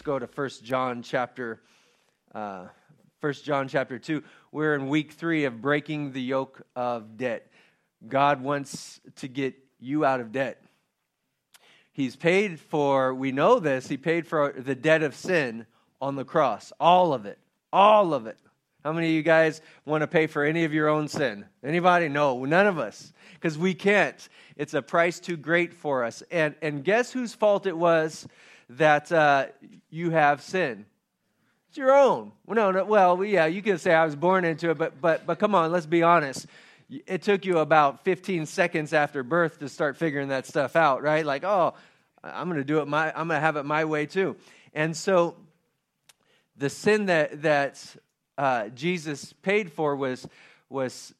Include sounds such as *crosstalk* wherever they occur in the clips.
let's go to First John chapter, uh, First John chapter two. We're in week three of breaking the yoke of debt. God wants to get you out of debt. He's paid for. We know this. He paid for the debt of sin on the cross. All of it. All of it. How many of you guys want to pay for any of your own sin? Anybody? No, none of us. Because we can't. It's a price too great for us. And, and guess whose fault it was that uh, you have sin? It's your own. Well, no, no, well, yeah, you can say I was born into it, but, but, but come on, let's be honest. It took you about 15 seconds after birth to start figuring that stuff out, right? Like, oh, I'm going to do it my, I'm going to have it my way too. And so the sin that, that uh, Jesus paid for was, was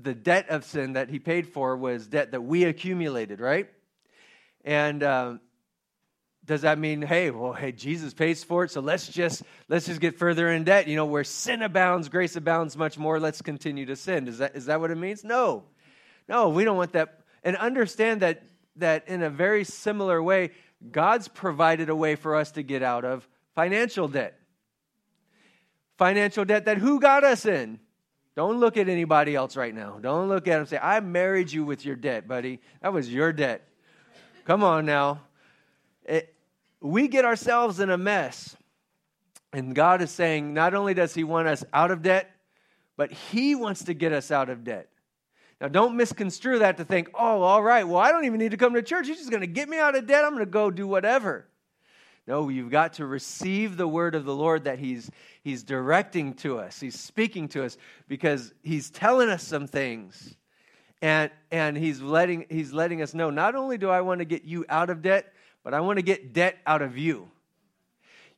the debt of sin that he paid for was debt that we accumulated, right? And um, does that mean, hey, well, hey, Jesus pays for it, so let's just let's just get further in debt? You know, where sin abounds, grace abounds much more. Let's continue to sin. Is that is that what it means? No, no, we don't want that. And understand that that in a very similar way, God's provided a way for us to get out of financial debt financial debt that who got us in? Don't look at anybody else right now. Don't look at them say, I married you with your debt, buddy. That was your debt. Come on now. It, we get ourselves in a mess. And God is saying, not only does He want us out of debt, but He wants to get us out of debt. Now, don't misconstrue that to think, oh, all right, well, I don't even need to come to church. He's just going to get me out of debt. I'm going to go do whatever. No, you've got to receive the word of the Lord that he's, he's directing to us. He's speaking to us because He's telling us some things. And, and he's, letting, he's letting us know not only do I want to get you out of debt, but I want to get debt out of you.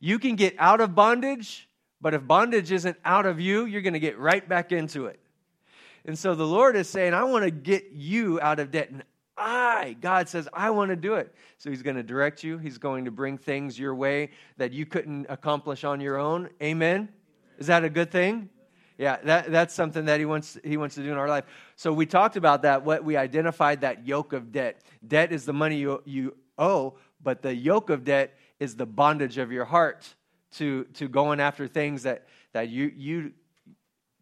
You can get out of bondage, but if bondage isn't out of you, you're going to get right back into it. And so the Lord is saying, I want to get you out of debt. And I, God says, I want to do it. So He's going to direct you. He's going to bring things your way that you couldn't accomplish on your own. Amen? Is that a good thing? Yeah, that, that's something that he wants, he wants to do in our life. So we talked about that. What we identified that yoke of debt. Debt is the money you, you owe, but the yoke of debt is the bondage of your heart to, to going after things that, that you, you,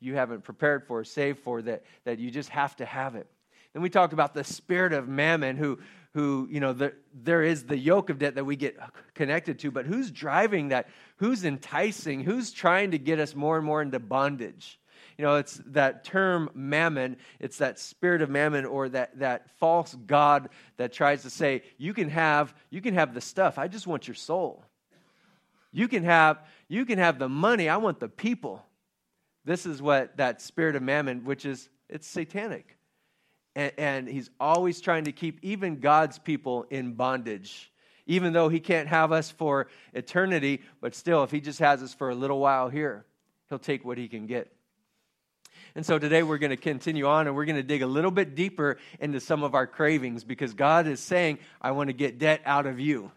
you haven't prepared for, saved for, that, that you just have to have it. Then we talked about the spirit of mammon, who, who you know, the, there is the yoke of debt that we get connected to, but who's driving that? Who's enticing? Who's trying to get us more and more into bondage? You know, it's that term mammon, it's that spirit of mammon or that, that false God that tries to say, you can have, you can have the stuff, I just want your soul. You can have, you can have the money, I want the people. This is what that spirit of mammon, which is, it's satanic and, and he's always trying to keep even God's people in bondage. Even though he can't have us for eternity, but still, if he just has us for a little while here, he'll take what he can get. And so today we're going to continue on and we're going to dig a little bit deeper into some of our cravings because God is saying, I want to get debt out of you.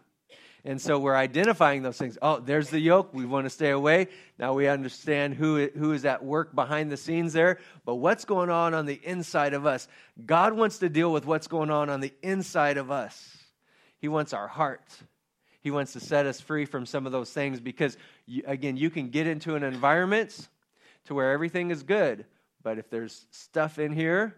And so we're identifying those things. Oh, there's the yoke. We want to stay away. Now we understand who, who is at work behind the scenes there. But what's going on on the inside of us? God wants to deal with what's going on on the inside of us. He wants our heart. He wants to set us free from some of those things because, again, you can get into an environment to where everything is good. But if there's stuff in here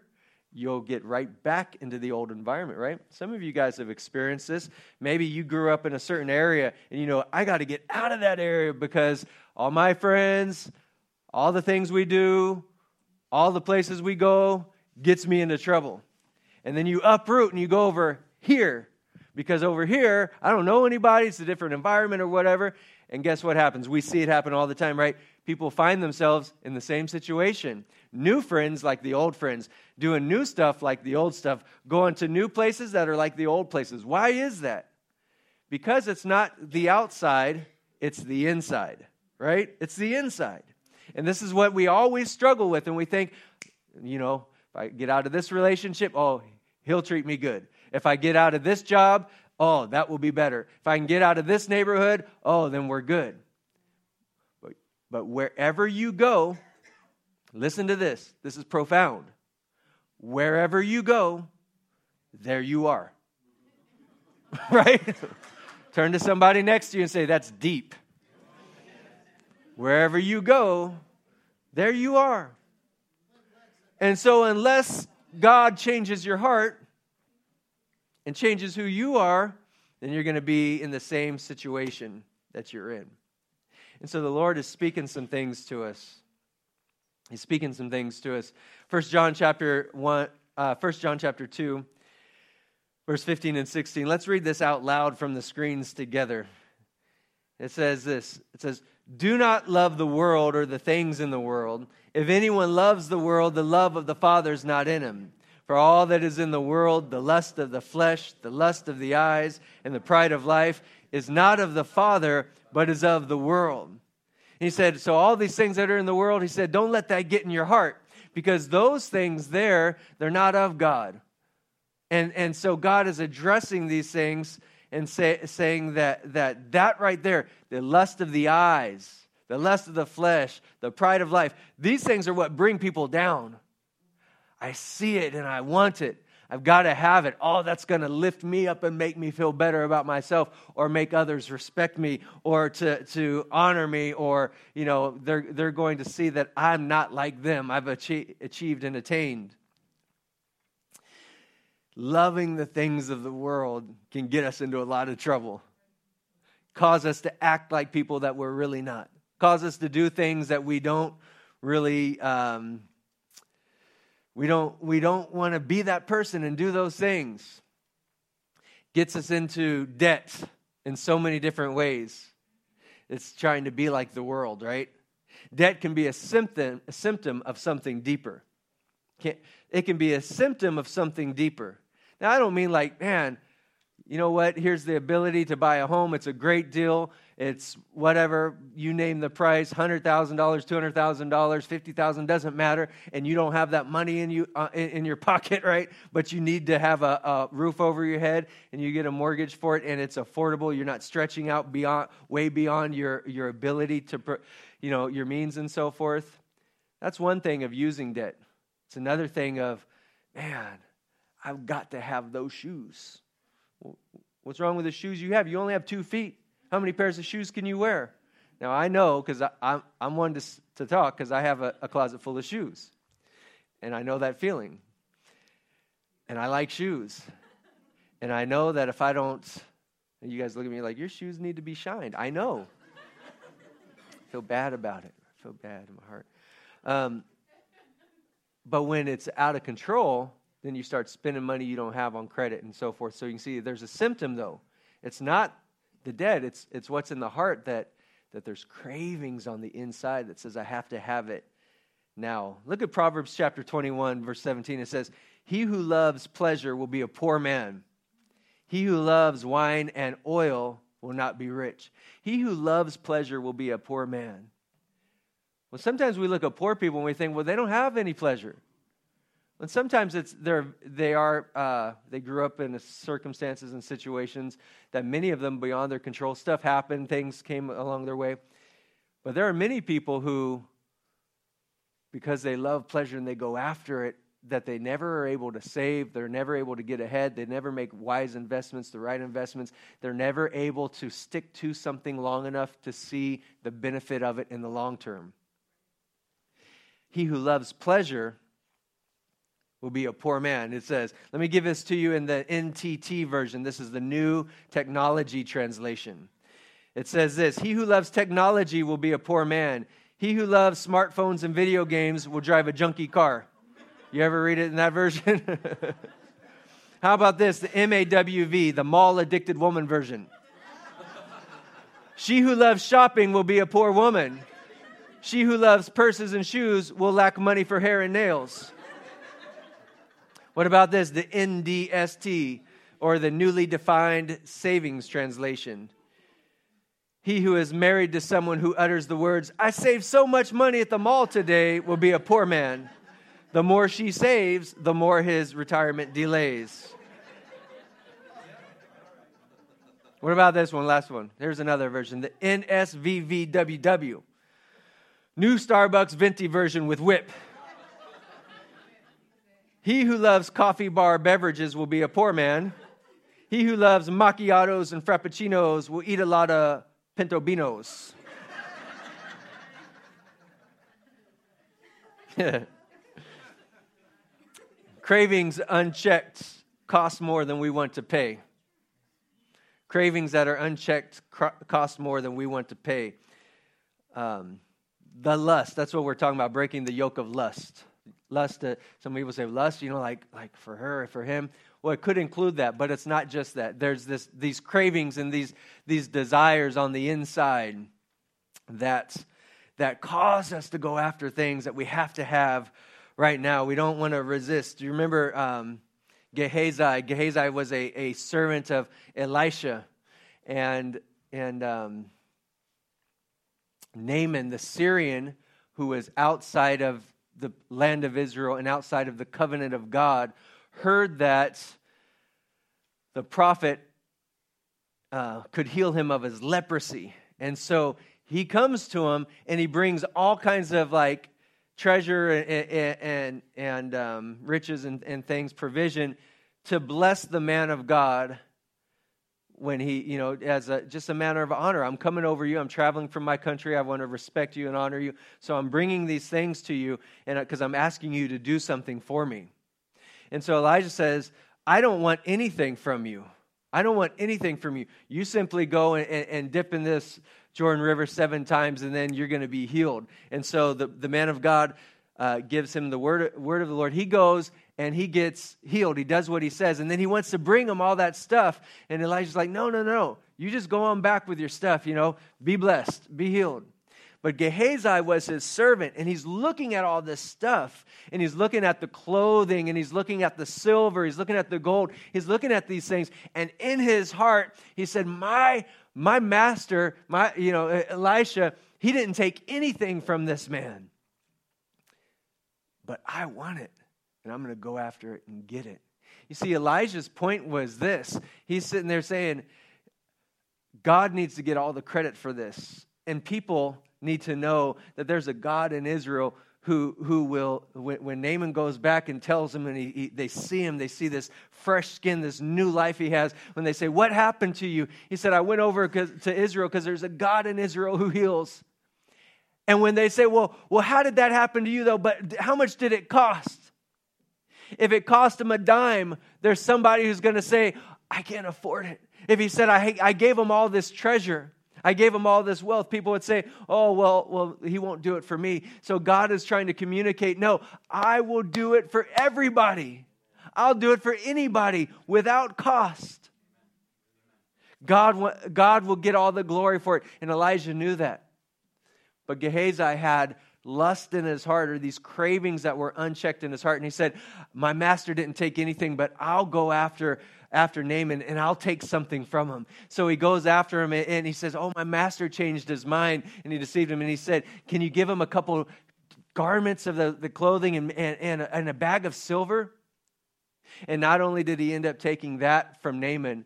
you'll get right back into the old environment, right? Some of you guys have experienced this. Maybe you grew up in a certain area and you know, I got to get out of that area because all my friends, all the things we do, all the places we go gets me into trouble. And then you uproot and you go over here because over here, I don't know anybody, it's a different environment or whatever. And guess what happens? We see it happen all the time, right? People find themselves in the same situation new friends like the old friends, doing new stuff like the old stuff, going to new places that are like the old places. Why is that? Because it's not the outside, it's the inside, right? It's the inside. And this is what we always struggle with. And we think, you know, if I get out of this relationship, oh, he'll treat me good. If I get out of this job, oh, that will be better. If I can get out of this neighborhood, oh, then we're good. But, wherever you go, Listen to this. This is profound. Wherever you go, there you are. *laughs* right? Turn to somebody next to you and say, That's deep. Wherever you go, there you are. And so, unless God changes your heart and changes who you are, then you're going to be in the same situation that you're in. And so the Lord is speaking some things to us. He's speaking some things to us. First John chapter 1 uh, 1 John chapter 2 verse 15 and 16. Let's read this out loud from the screens together. It says this. It says, "Do not love the world or the things in the world. If anyone loves the world, the love of the Father is not in him." For all that is in the world, the lust of the flesh, the lust of the eyes, and the pride of life, is not of the Father, but is of the world. He said, So all these things that are in the world, he said, don't let that get in your heart because those things there, they're not of God. And, and so God is addressing these things and say, saying that, that that right there, the lust of the eyes, the lust of the flesh, the pride of life, these things are what bring people down. I see it and I want it. I've got to have it. Oh, that's going to lift me up and make me feel better about myself or make others respect me or to, to honor me or, you know, they're, they're going to see that I'm not like them. I've achieved, achieved and attained. Loving the things of the world can get us into a lot of trouble, cause us to act like people that we're really not, cause us to do things that we don't really. Um, we don't, we don't want to be that person and do those things. Gets us into debt in so many different ways. It's trying to be like the world, right? Debt can be a symptom, a symptom of something deeper. It can be a symptom of something deeper. Now, I don't mean like, man, you know what? Here's the ability to buy a home. It's a great deal. It's whatever you name the price $100,000, $200,000, 50,000, doesn't matter. And you don't have that money in, you, uh, in, your *laughs* pocket, right? But you need to have a, a, roof over your head and you get a mortgage for it and it's affordable. You're not stretching out beyond, way beyond your, your ability to, you know, your means and so forth. That's one thing of using debt. It's another thing of, man, I've got to have those shoes. What's wrong with the shoes you have? You only have two feet. How many pairs of shoes can you wear? Now, I know because I'm, I'm one to, to talk because I have a, a closet full of shoes. And I know that feeling. And I like shoes. And I know that if I don't, you guys look at me like, your shoes need to be shined. I know. I feel bad about it. I feel bad in my heart. Um, but when it's out of control, then you start spending money you don't have on credit and so forth. So you can see there's a symptom though. It's not the dead. It's, it's what's in the heart that, that there's cravings on the inside that says, I have to have it now. Look at Proverbs chapter 21, verse 17. It says, He who loves pleasure will be a poor man. He who loves wine and oil will not be rich. He who loves pleasure will be a poor man. Well, sometimes we look at poor people and we think, well, they don't have any pleasure. And sometimes it's they're, they are uh, they grew up in circumstances and situations that many of them beyond their control. Stuff happened, things came along their way. But there are many people who, because they love pleasure and they go after it, that they never are able to save. They're never able to get ahead. They never make wise investments, the right investments. They're never able to stick to something long enough to see the benefit of it in the long term. He who loves pleasure will be a poor man. It says, let me give this to you in the NTT version. This is the new technology translation. It says this He who loves technology will be a poor man. He who loves smartphones and video games will drive a junky car. You ever read it in that version? *laughs* How about this? The MAWV, the mall addicted woman version. She who loves shopping will be a poor woman. She who loves purses and shoes will lack money for hair and nails. What about this? The NDST, or the newly defined savings translation. He who is married to someone who utters the words, I saved so much money at the mall today, will be a poor man. The more she saves, the more his retirement delays. What about this one? Last one. Here's another version the NSVVWW. New Starbucks venti version with whip. He who loves coffee bar beverages will be a poor man. He who loves macchiatos and frappuccinos will eat a lot of pintobinos. *laughs* Cravings unchecked cost more than we want to pay. Cravings that are unchecked cost more than we want to pay. Um, the lust, that's what we're talking about, breaking the yoke of lust. Lust, uh, some people say lust, you know, like, like for her, or for him. Well, it could include that, but it's not just that. There's this, these cravings and these, these desires on the inside that, that cause us to go after things that we have to have right now. We don't want to resist. Do you remember um, Gehazi? Gehazi was a, a servant of Elisha. And, and um, Naaman, the Syrian, who was outside of the land of Israel and outside of the covenant of God, heard that the prophet uh, could heal him of his leprosy. And so he comes to him and he brings all kinds of like treasure and, and, and um, riches and, and things, provision to bless the man of God when he, you know, as a, just a matter of honor. I'm coming over you. I'm traveling from my country. I want to respect you and honor you. So I'm bringing these things to you and because I'm asking you to do something for me. And so Elijah says, I don't want anything from you. I don't want anything from you. You simply go and, and dip in this Jordan River seven times, and then you're going to be healed. And so the, the man of God uh, gives him the word, word of the Lord. He goes and he gets healed. He does what he says. And then he wants to bring him all that stuff. And Elijah's like, no, no, no. You just go on back with your stuff, you know. Be blessed, be healed. But Gehazi was his servant, and he's looking at all this stuff, and he's looking at the clothing, and he's looking at the silver, he's looking at the gold, he's looking at these things, and in his heart, he said, My my master, my you know, Elisha, he didn't take anything from this man. But I want it, and I'm gonna go after it and get it. You see, Elijah's point was this. He's sitting there saying, God needs to get all the credit for this. And people need to know that there's a God in Israel who, who will, when, when Naaman goes back and tells him, and he, he, they see him, they see this fresh skin, this new life he has. When they say, What happened to you? He said, I went over to Israel because there's a God in Israel who heals. And when they say, well, well, how did that happen to you though? But how much did it cost? If it cost him a dime, there's somebody who's going to say, I can't afford it. If he said, I, I gave him all this treasure, I gave him all this wealth. People would say, "Oh, well, well, he won't do it for me." So God is trying to communicate, "No, I will do it for everybody. I'll do it for anybody without cost." God, God will get all the glory for it. And Elijah knew that. But Gehazi had lust in his heart or these cravings that were unchecked in his heart. And he said, My master didn't take anything, but I'll go after after Naaman and I'll take something from him. So he goes after him and he says, Oh, my master changed his mind and he deceived him. And he said, Can you give him a couple garments of the, the clothing and, and, and, a, and a bag of silver? And not only did he end up taking that from Naaman,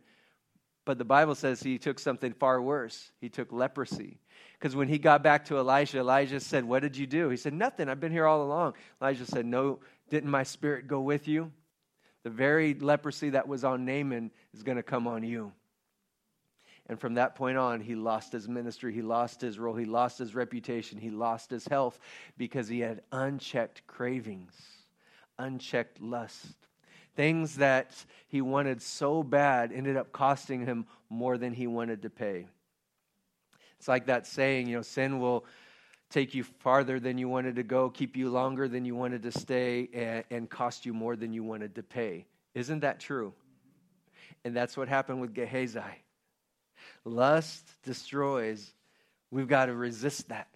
but the Bible says he took something far worse. He took leprosy. Because when he got back to Elijah, Elijah said, What did you do? He said, Nothing. I've been here all along. Elijah said, No, didn't my spirit go with you? The very leprosy that was on Naaman is going to come on you. And from that point on, he lost his ministry, he lost his role, he lost his reputation, he lost his health because he had unchecked cravings, unchecked lust. Things that he wanted so bad ended up costing him more than he wanted to pay. It's like that saying, you know, sin will take you farther than you wanted to go, keep you longer than you wanted to stay, and, and cost you more than you wanted to pay. Isn't that true? And that's what happened with Gehazi. Lust destroys. We've got to resist that.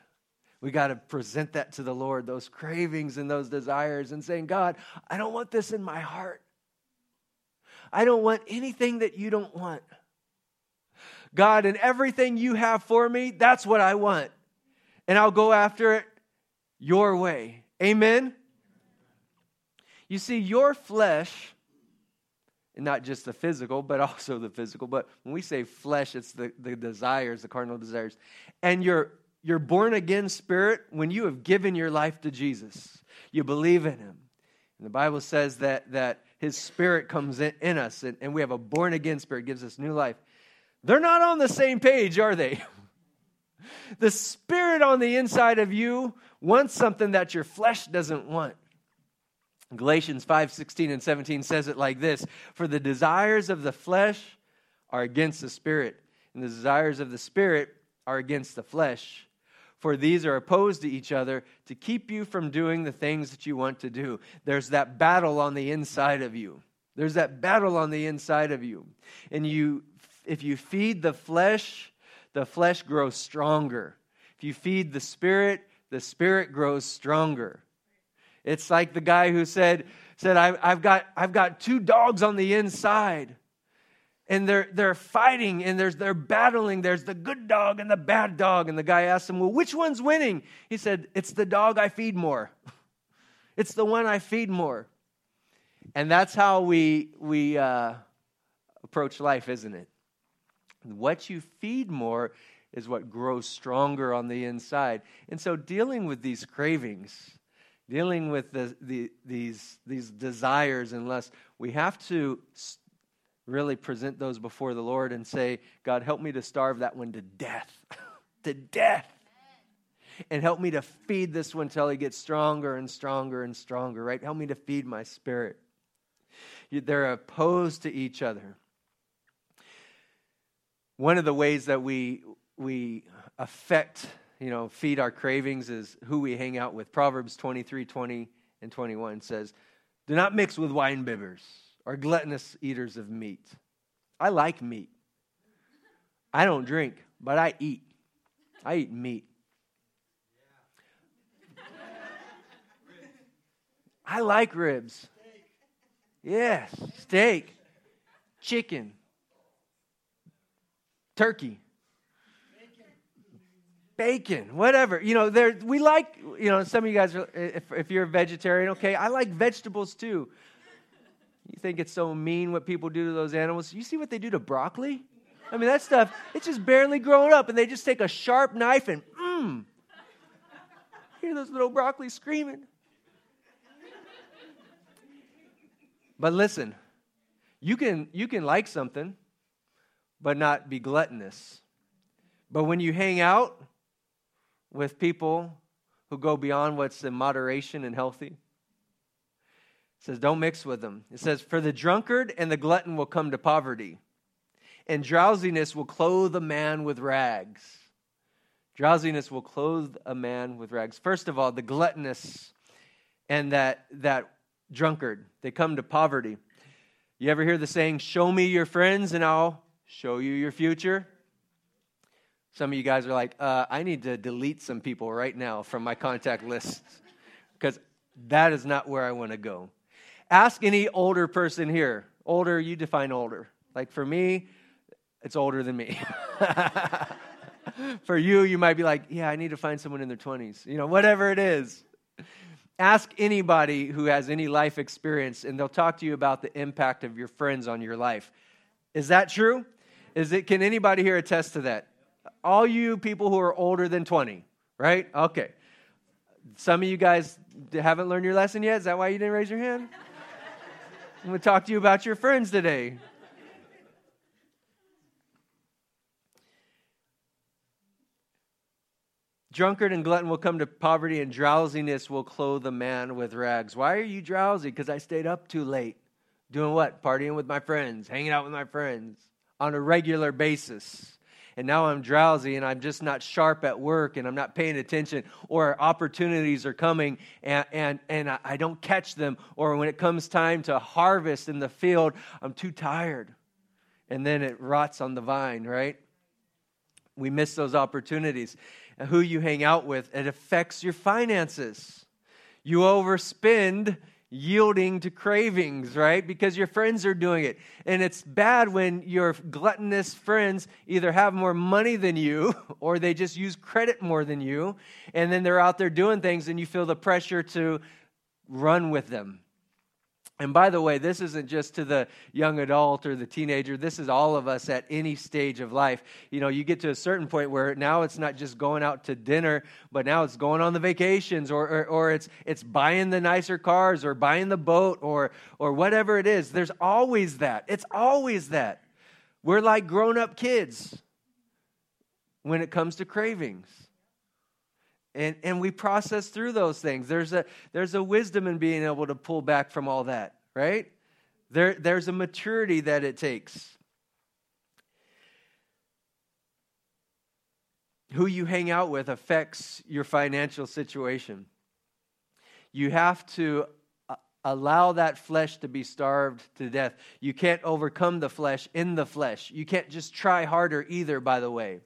We got to present that to the Lord, those cravings and those desires, and saying, God, I don't want this in my heart. I don't want anything that you don't want. God, and everything you have for me, that's what I want and I'll go after it your way. Amen? You see, your flesh, and not just the physical, but *laughs* also the physical, but when we say flesh, it's the, the desires, the carnal desires. And your, your born again spirit, when you have given your life to Jesus, you believe in him. And the Bible says that, that his spirit comes in, in us and, and we have a born again spirit, gives us new life. They're not on the same page, are they? *laughs* the spirit on the inside of you wants something that your flesh doesn't want. Galatians 5 16 and 17 says it like this For the desires of the flesh are against the spirit, and the desires of the spirit are against the flesh. For these are opposed to each other to keep you from doing the things that you want to do. There's that battle on the inside of you. There's that battle on the inside of you. And you if you feed the flesh, the flesh grows stronger. If you feed the spirit, the spirit grows stronger. It's like the guy who said, said I've, got, I've got two dogs on the inside. And they're, they're fighting and there's, they're battling. There's the good dog and the bad dog. And the guy asked him, Well, which one's winning? He said, It's the dog I feed more. *laughs* it's the one I feed more. And that's how we, we uh, approach life, isn't it? What you feed more is what grows stronger on the inside. And so, dealing with these cravings, dealing with the, the, these, these desires and lusts, we have to really present those before the Lord and say, God, help me to starve that one to death. *laughs* to death. And help me to feed this one until he gets stronger and stronger and stronger, right? Help me to feed my spirit. They're opposed to each other. One of the ways that we, we affect you know, feed our cravings is who we hang out with. Proverbs 23 20 and 21 says, Do not mix with wine bibbers or gluttonous eaters of meat. I like meat. I don't drink, but I eat. I eat meat. I like ribs. Yes, steak, chicken, turkey bacon, whatever. You know, there we like. You know, some of you guys are. If, if you're a vegetarian, okay, I like vegetables too. You think it's so mean what people do to those animals? You see what they do to broccoli? I mean, that stuff, it's just barely growing up, and they just take a sharp knife and, mmm. Hear those little broccoli screaming. But listen, you can, you can like something, but not be gluttonous. But when you hang out with people who go beyond what's in moderation and healthy. It says, don't mix with them. It says, for the drunkard and the glutton will come to poverty, and drowsiness will clothe a man with rags. Drowsiness will clothe a man with rags. First of all, the gluttonous and that, that drunkard, they come to poverty. You ever hear the saying, Show me your friends and I'll show you your future? Some of you guys are like, uh, I need to delete some people right now from my contact list because that is not where I want to go. Ask any older person here. Older, you define older. Like for me, it's older than me. *laughs* for you, you might be like, yeah, I need to find someone in their 20s. You know, whatever it is. Ask anybody who has any life experience, and they'll talk to you about the impact of your friends on your life. Is that true? Is it, can anybody here attest to that? all you people who are older than 20, right? Okay. Some of you guys haven't learned your lesson yet. Is that why you didn't raise your hand? I'm going to talk to you about your friends today. Drunkard and glutton will come to poverty, and drowsiness will clothe a man with rags. Why are you drowsy? Because I stayed up too late. Doing what? Partying with my friends, hanging out with my friends on a regular basis and now I'm drowsy and I'm just not sharp at work and I'm not paying attention, or opportunities are coming and, and, and I don't catch them, or when it comes time to harvest in the field, I'm too tired. And then it rots on the vine, right? We miss those opportunities. Who you hang out with, it affects your finances. You overspend yielding to cravings, right? Because your friends are doing it. And it's bad when your gluttonous friends either have more money than you *laughs* or they just use credit more than you. And then they're out there doing things and you feel the pressure to run with them. And by the way, this isn't just to the young adult or the teenager. This is all of us at any stage of life. You know, you get to a certain point where now it's not just going out to dinner, but now it's going on the vacations or, or, or it's, it's buying the nicer cars or buying the boat or, or whatever it is. There's always that. It's always that. We're like grown up kids when it comes to cravings and, and we process through those things. There's a, there's a wisdom in being able to pull back from all that, right? There, there's a maturity that it takes. Who you hang out with affects your financial situation. You have to uh, allow that flesh to be starved to death. You can't overcome the flesh in the flesh. You can't just try harder either, by the way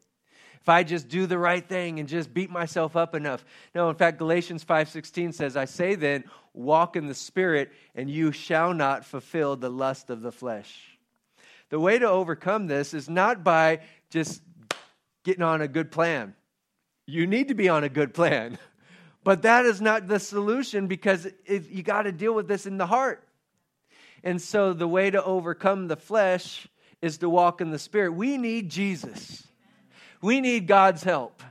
if I just do the right thing and just beat myself up enough. No, in fact, Galatians 5:16 says, "I say then, walk in the spirit, and you shall not fulfill the lust of the flesh." The way to overcome this is not by just getting on a good plan. You need to be on a good plan. *laughs* But that is not the solution because it, you got to deal with this in the heart. And so the way to overcome the flesh is to walk in the spirit. We need Jesus. We need God's help.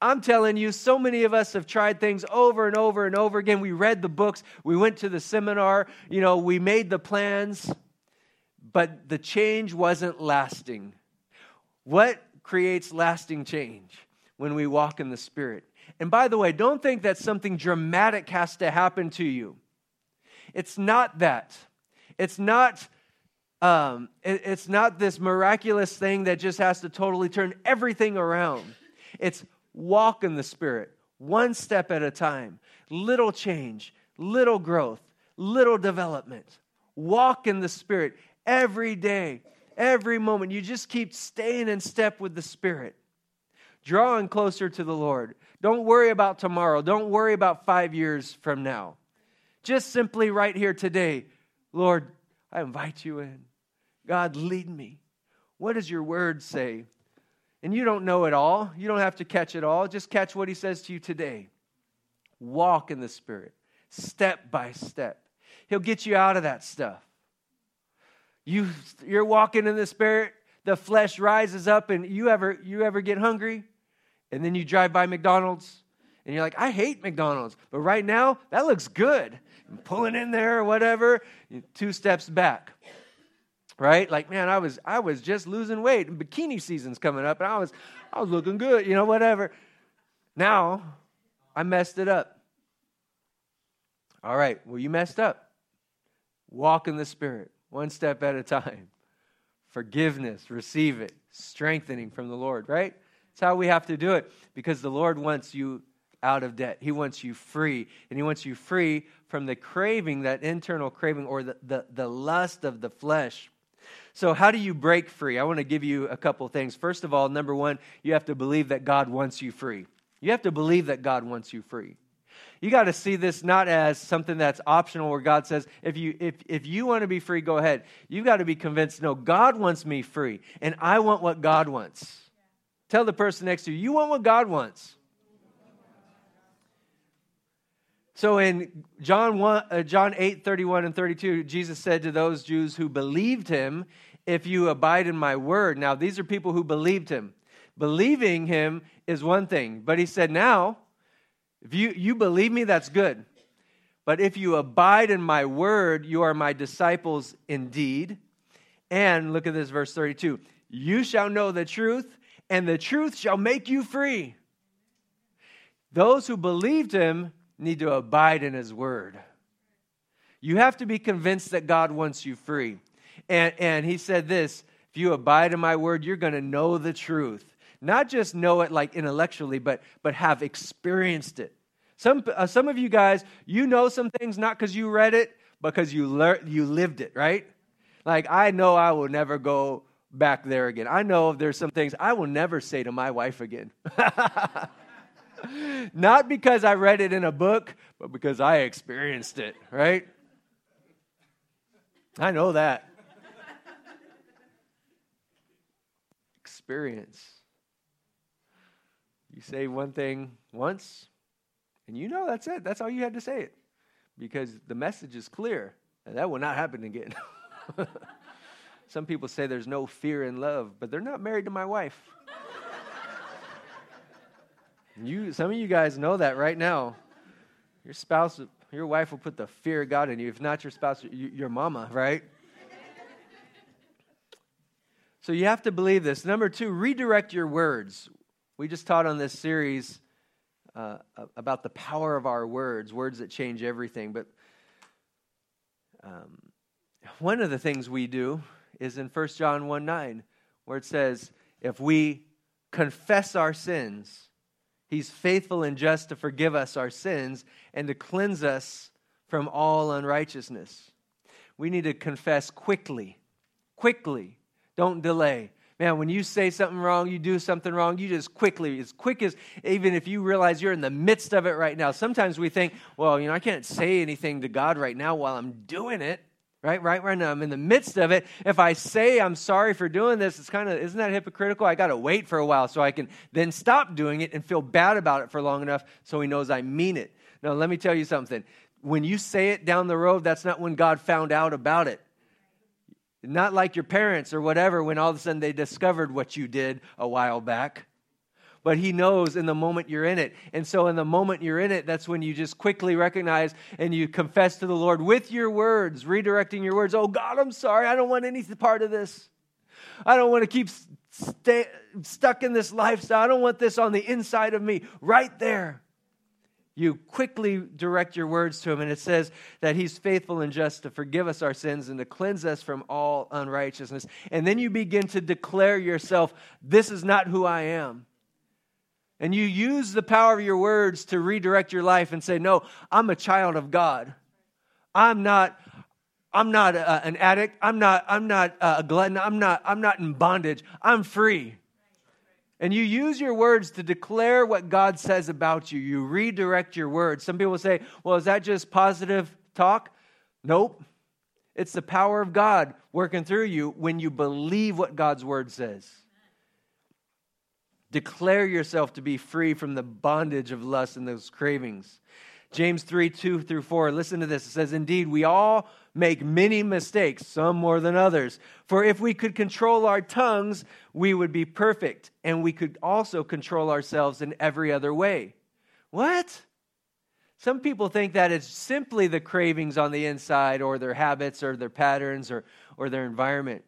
I'm telling you, so many of us have tried things over and over and over again. We read the books, we went to the seminar, you know, we made the plans, but the change wasn't lasting. What creates lasting change? When we walk in the Spirit. And by the way, don't think that something dramatic has to happen to you. It's not that. It's not um, it, it's not this miraculous thing that just has to totally turn everything around. It's walk in the Spirit, one step at a time, little change, little growth, little development. Walk in the Spirit every day, every moment. You just keep staying in step with the Spirit, drawing closer to the Lord. Don't worry about tomorrow. Don't worry about five years from now. Just simply right here today, Lord, I invite you in. God, lead me. What does your word say? And you don't know it all. You don't have to catch it all. Just catch what he says to you today. Walk in the Spirit, step by step. He'll get you out of that stuff. You, you're walking in the Spirit, the flesh rises up, and you ever, you ever get hungry? And then you drive by McDonald's, and you're like, I hate McDonald's, but right now, that looks good. I'm pulling in there or whatever, two steps back right? Like, man, I was I was just losing weight, and bikini season's coming up, and I was I was looking good, you know, whatever. Now, I messed it up. All right, well, you messed up. Walk in the Spirit, one step at a time. Forgiveness, receive it, strengthening from the Lord, right? That's how we have to do it because the Lord wants you out of debt. He wants you free, and He wants you free from the craving, that internal craving, or the, the, the lust of the flesh. So, how do you break free? I want to give you a couple things. First of all, number one, you have to believe that God wants you free. You have to believe that God wants you free. You got to see this not as something that's optional where God says, if you, if, if you want to be free, go ahead. You've got to be convinced, no, God wants me free, and I want what God wants. Tell the person next to you, you want what God wants. So in John 1, uh, John 8, 31 and 32, Jesus said to those Jews who believed him, if you abide in my word. Now, these are people who believed him. Believing him is one thing, but he said, now, if you, you believe me, that's good. But if you abide in my word, you are my disciples indeed. And look at this, verse 32 you shall know the truth, and the truth shall make you free. Those who believed him need to abide in his word. You have to be convinced that God wants you free. And, and he said this if you abide in my word, you're going to know the truth. Not just know it like intellectually, but, but have experienced it. Some, uh, some of you guys, you know some things not because you read it, but because you, lear- you lived it, right? Like, I know I will never go back there again. I know there's some things I will never say to my wife again. *laughs* Not because I read it in a book, but because I experienced it, right? I know that. Experience. You say one thing once, and you know that's it. That's all you had to say it. because the message is clear. And that will not happen again. *laughs* Some people say there's no fear in love, but they're not married to my wife. You, some of you guys know that right now. Your spouse, your wife will put the fear of God in you. If not your spouse, your mama, right? So you have to believe this. Number two, redirect your words. We just taught on this series uh, about the power of our words, words that change everything. But um, one of the things we do is in 1 John 1 9, where it says, If we confess our sins, he's faithful and just to forgive us our sins and to cleanse us from all unrighteousness. We need to confess quickly, quickly. Don't delay. Man, when you say something wrong, you do something wrong, you just quickly, as quick as, even if you realize you're in the midst of it right now. Sometimes we think, well, you know, I can't say anything to God right now while I'm doing it. Right, right, right now I'm in the midst of it. If I say I'm sorry for doing this, it's kind of isn't that hypocritical? I got to wait for a while so I can then stop doing it and feel bad about it for long enough so He knows I mean it. Now, let me tell you something. When you say it down the road, that's not when God found out about it. Not like your parents or whatever when all of a sudden they discovered what you did a while back. But he knows in the moment you're in it. And so, in the moment you're in it, that's when you just quickly recognize and you confess to the Lord with your words, redirecting your words. Oh, God, I'm sorry. I don't want any part of this. I don't want to keep stay, stuck in this lifestyle. I don't want this on the inside of me. Right there you quickly direct your words to him, and it says that he's faithful and just to forgive us our sins and to cleanse us from all unrighteousness. And then you begin to declare yourself, This is not who I am. And you use the power of your words to redirect your life and say, No, I'm a child of God. I'm not. I'm not uh, an addict. I'm not. I'm not uh, a glutton. I'm not. I'm not in bondage. I'm free. And you use your words to declare what God says about you. You redirect your words. Some people say, well, is that just positive talk? Nope. It's the power of God working through you when you believe what God's word says. Declare yourself to be free from the bondage of lust and those cravings. James 3 2 through 4. Listen to this. It says, Indeed, we all make many mistakes, some more than others. For if we could control our tongues, we would be perfect, and we could also control ourselves in every other way. What? Some people think that it's simply the cravings on the inside, or their habits, or their patterns, or, or their environment.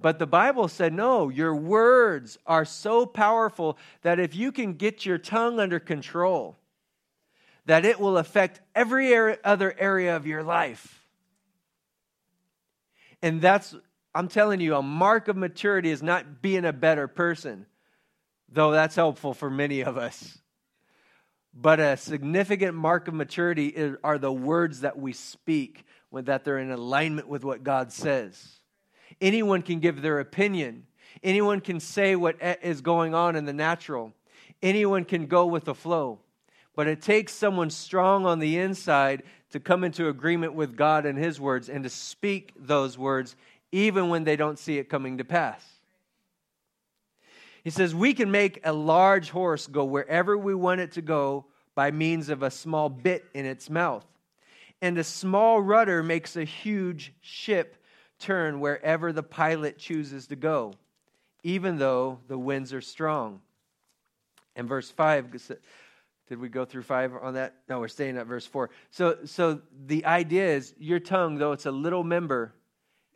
But the Bible said, no, your words are so powerful that if you can get your tongue under control, that it will affect every other area of your life. And that's, I'm telling you, a mark of maturity is not being a better person, though that's helpful for many of us. But a significant mark of maturity are the words that we speak, that they're in alignment with what God says. Anyone can give their opinion, anyone can say what is going on in the natural, anyone can go with the flow. But it takes someone strong on the inside to come into agreement with God and His words and to speak those words even when they don't see it coming to pass. He says, We can make a large horse go wherever we want it to go by means of a small bit in its mouth. And a small rudder makes a huge ship turn wherever the pilot chooses to go, even though the winds are strong. And verse 5 did we go through five on that? No, we're staying at verse four. So, so the idea is your tongue, though it's a little member,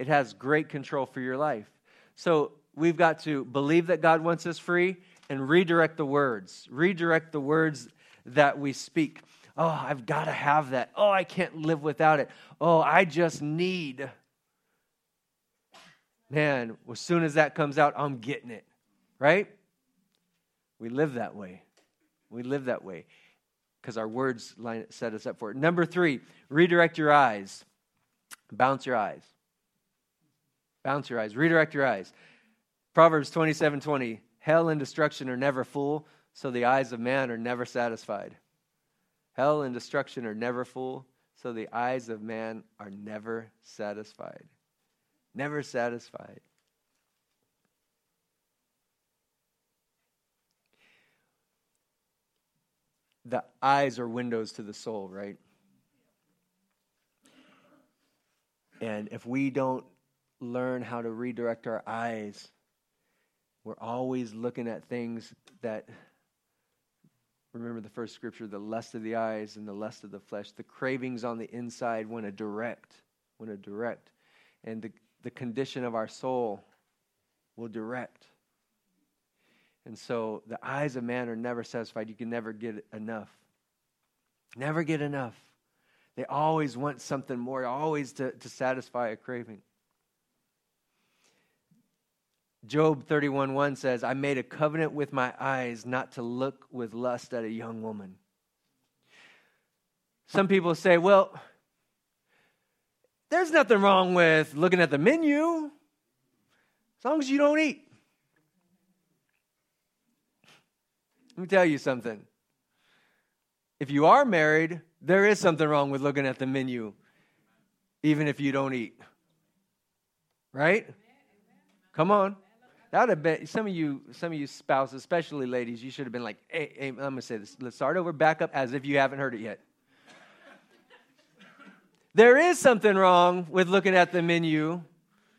it has great control for your life. So we've got to believe that God wants us free and redirect the words, redirect the words that we speak. Oh, I've got to have that. Oh, I can't live without it. Oh, I just need. Man, as soon as that comes out, I'm getting it, right? We live that way. We live that way because our words line, set us up for it. Number three, redirect your eyes. Bounce your eyes. Bounce your eyes. Redirect your eyes. Proverbs 27 20. Hell and destruction are never full, so the eyes of man are never satisfied. Hell and destruction are never full, so the eyes of man are never satisfied. Never satisfied. the eyes are windows to the soul, right? And if we don't learn how to redirect our eyes, we're always looking at things that remember the first scripture the lust of the eyes and the lust of the flesh the cravings on the inside when a direct when a direct and the, the condition of our soul will direct. And so the eyes of man are never satisfied. You can never get enough. Never get enough. They always want something more always to, to satisfy a craving. Job 31:1 says, "I made a covenant with my eyes not to look with lust at a young woman." Some people say, "Well, there's nothing wrong with looking at the menu as long as you don't eat." Let me tell you something. If you are married, there is something wrong with looking at the menu even if you don't eat. Right? Come on. That would have been some of you, some of you spouses, especially ladies, you should have been like, hey, hey I'm gonna say this. Let's start over, back up as if you haven't heard it yet. There is something wrong with looking at the menu,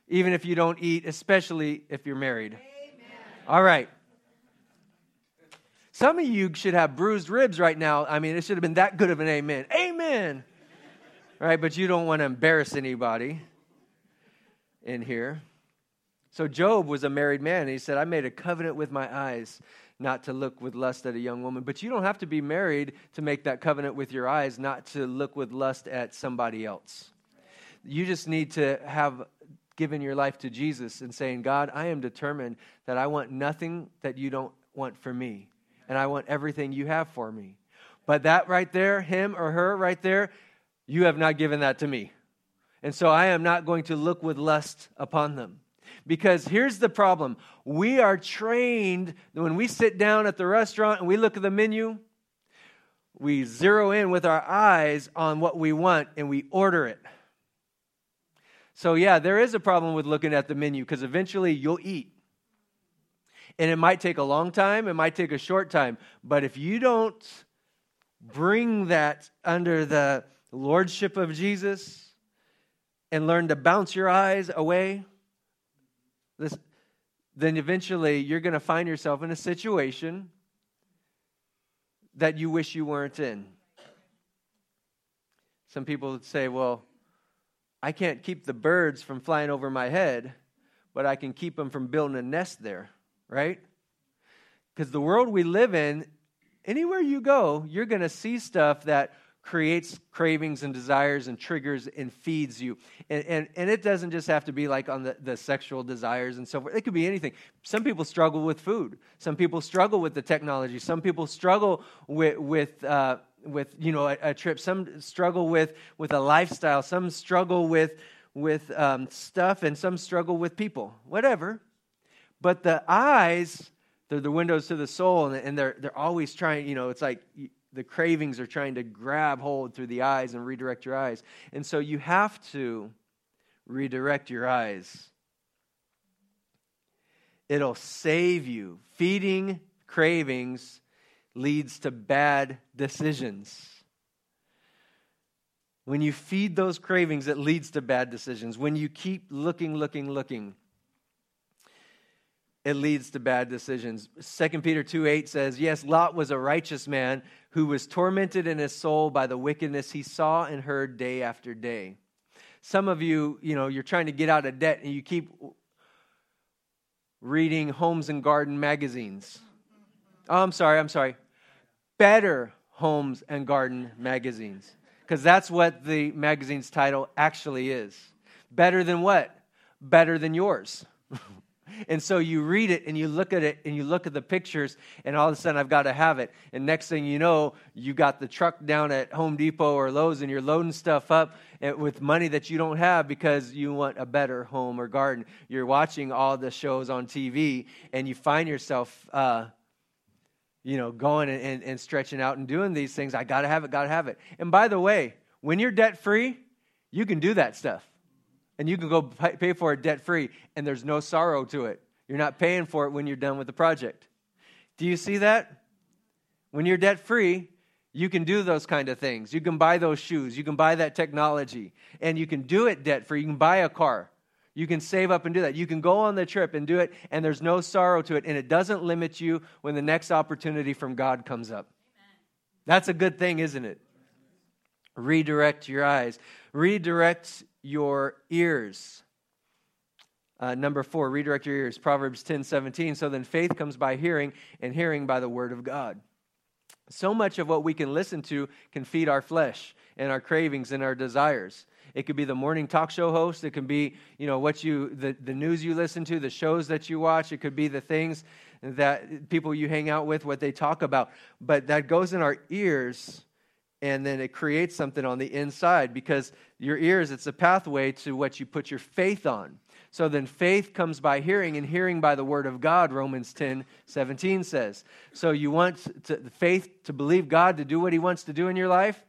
even if you don't eat, especially if you're married. Amen. All right. Some of you should have bruised ribs right now. I mean, it should have been that good of an amen. Amen. right, but you don't want to embarrass anybody in here. So Job was a married man, and he said, I made a covenant with my eyes not to look with lust at a young woman. But you don't have to be married to make that covenant with your eyes, not to look with lust at somebody else. You just need to have given your life to Jesus and saying, God, I am determined that I want nothing that you don't want for me, and I want everything you have for me. But that right there, him or her right there, you have not given that to me. And so I am not going to look with lust upon them. Because here's the problem we are trained when we sit down at the restaurant and we look at the menu, we zero in with our eyes on what we want and we order it. So, yeah, there is a problem with looking at the menu because eventually you'll eat. And it might take a long time, it might take a short time. But if you don't bring that under the lordship of Jesus and learn to bounce your eyes away, this, then eventually you're going to find yourself in a situation that you wish you weren't in. Some people would say, well, I can't keep the birds from flying over my head, but I can keep them from building a nest there, right? Because the world we live in, anywhere you go, you're going to see stuff that creates cravings and desires and triggers and feeds you. And, and, and it doesn't just have to be like on the, the sexual desires and so forth. It could be anything. Some people struggle with food. Some people struggle with the technology. Some people struggle with, with, uh, with you know, a, a, trip. Some struggle with, with a lifestyle. Some struggle with, with um, stuff and some struggle with people, whatever. But the eyes, they're the windows to the soul and, and they're, they're always trying, you know, it's like the cravings are trying to grab hold through the eyes and redirect your eyes. And so you have to redirect your eyes. It'll save you. Feeding cravings leads to bad decisions. When you feed those cravings, it leads to bad decisions. When you keep looking, looking, looking, it leads to bad decisions. 2 Peter 2 8 says, Yes, Lot was a righteous man who was tormented in his soul by the wickedness he saw and heard day after day. Some of you, you know, you're trying to get out of debt and you keep reading Homes and Garden magazines. Oh, I'm sorry, I'm sorry. Better Homes and Garden magazines. Because that's what the magazine's title actually is. Better than what? Better than yours. *laughs* And so you read it and you look at it and you look at the pictures, and all of a sudden I've got to have it. And next thing you know, you got the truck down at Home Depot or Lowe's and you're loading stuff up with money that you don't have because you want a better home or garden. You're watching all the shows on TV and you find yourself, uh, you know, going and, and, and stretching out and doing these things. I got to have it, got to have it. And by the way, when you're debt free, you can do that stuff and you can go pay for it debt free, and there's no sorrow to it. You're not paying for it when you're done with the project. Do you see that? When you're debt free, You can do those kind of things. You can buy those shoes. You can buy that technology. And you can do it debt free. You can buy a car. You can save up and do that. You can go on the trip and do it, and there's no sorrow to it. And it doesn't limit you when the next opportunity from God comes up. Amen. That's a good thing, isn't it? Redirect your eyes, redirect your ears. Uh, number four, redirect your ears. Proverbs 10 17. So then faith comes by hearing, and hearing by the word of God. So much of what we can listen to can feed our flesh and our cravings and our desires. It could be the morning talk show host. It can be, you know, what you the, the news you listen to, the shows that you watch. It could be the things that people you hang out with, what they talk about. But that goes in our ears and then it creates something on the inside because your ears, it's a pathway to what you put your faith on. So then faith comes by hearing, and hearing by the word of God, Romans 10 17 says. So you want to, faith to believe God to do what he wants to do in your life?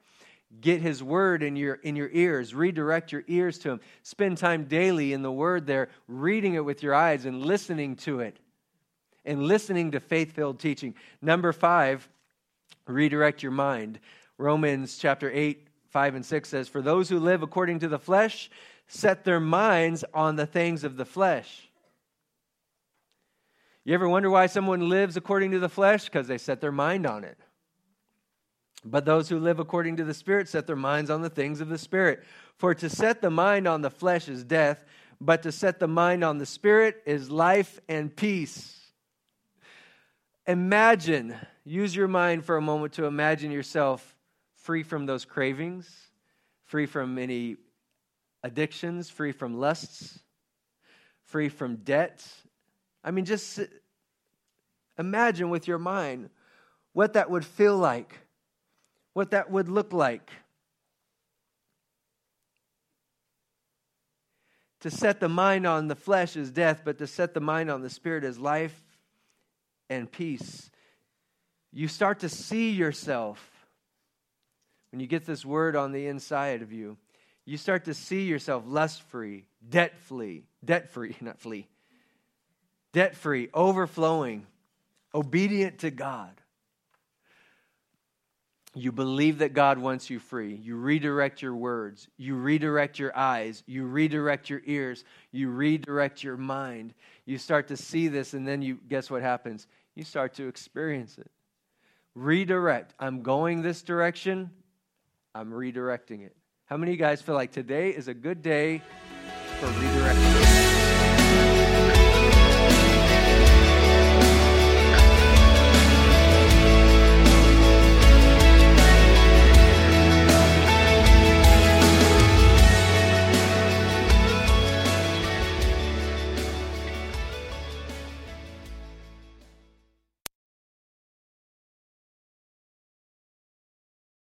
Get his word in your, in your ears. Redirect your ears to him. Spend time daily in the word there, reading it with your eyes and listening to it. And listening to faith filled teaching. Number five, redirect your mind. Romans chapter 8, 5 and 6 says, For those who live according to the flesh, set their minds on the things of the flesh. You ever wonder why someone lives according to the flesh? Because they set their mind on it. But those who live according to the Spirit set their minds on the things of the Spirit. For to set the mind on the flesh is death, but to set the mind on the Spirit is life and peace. Imagine, use your mind for a moment to imagine yourself free from those cravings, free from any addictions, free from lusts, free from debt. I mean, just imagine with your mind what that would feel like, what that would look like. To set the mind on the flesh is death, but to set the mind on the spirit is life and peace. You start to see yourself when you get this word on the inside of you you start to see yourself lust free, debt free, debt free, *laughs* not flee, debt free, overflowing, obedient to God. You believe that God wants you free. You redirect your words. You redirect your eyes. You redirect your ears. You redirect your mind. You start to see this, and then you guess what happens? You start to experience it. Redirect. I'm going this direction. I'm redirecting it. How many of you guys feel like today is a good day for redirection?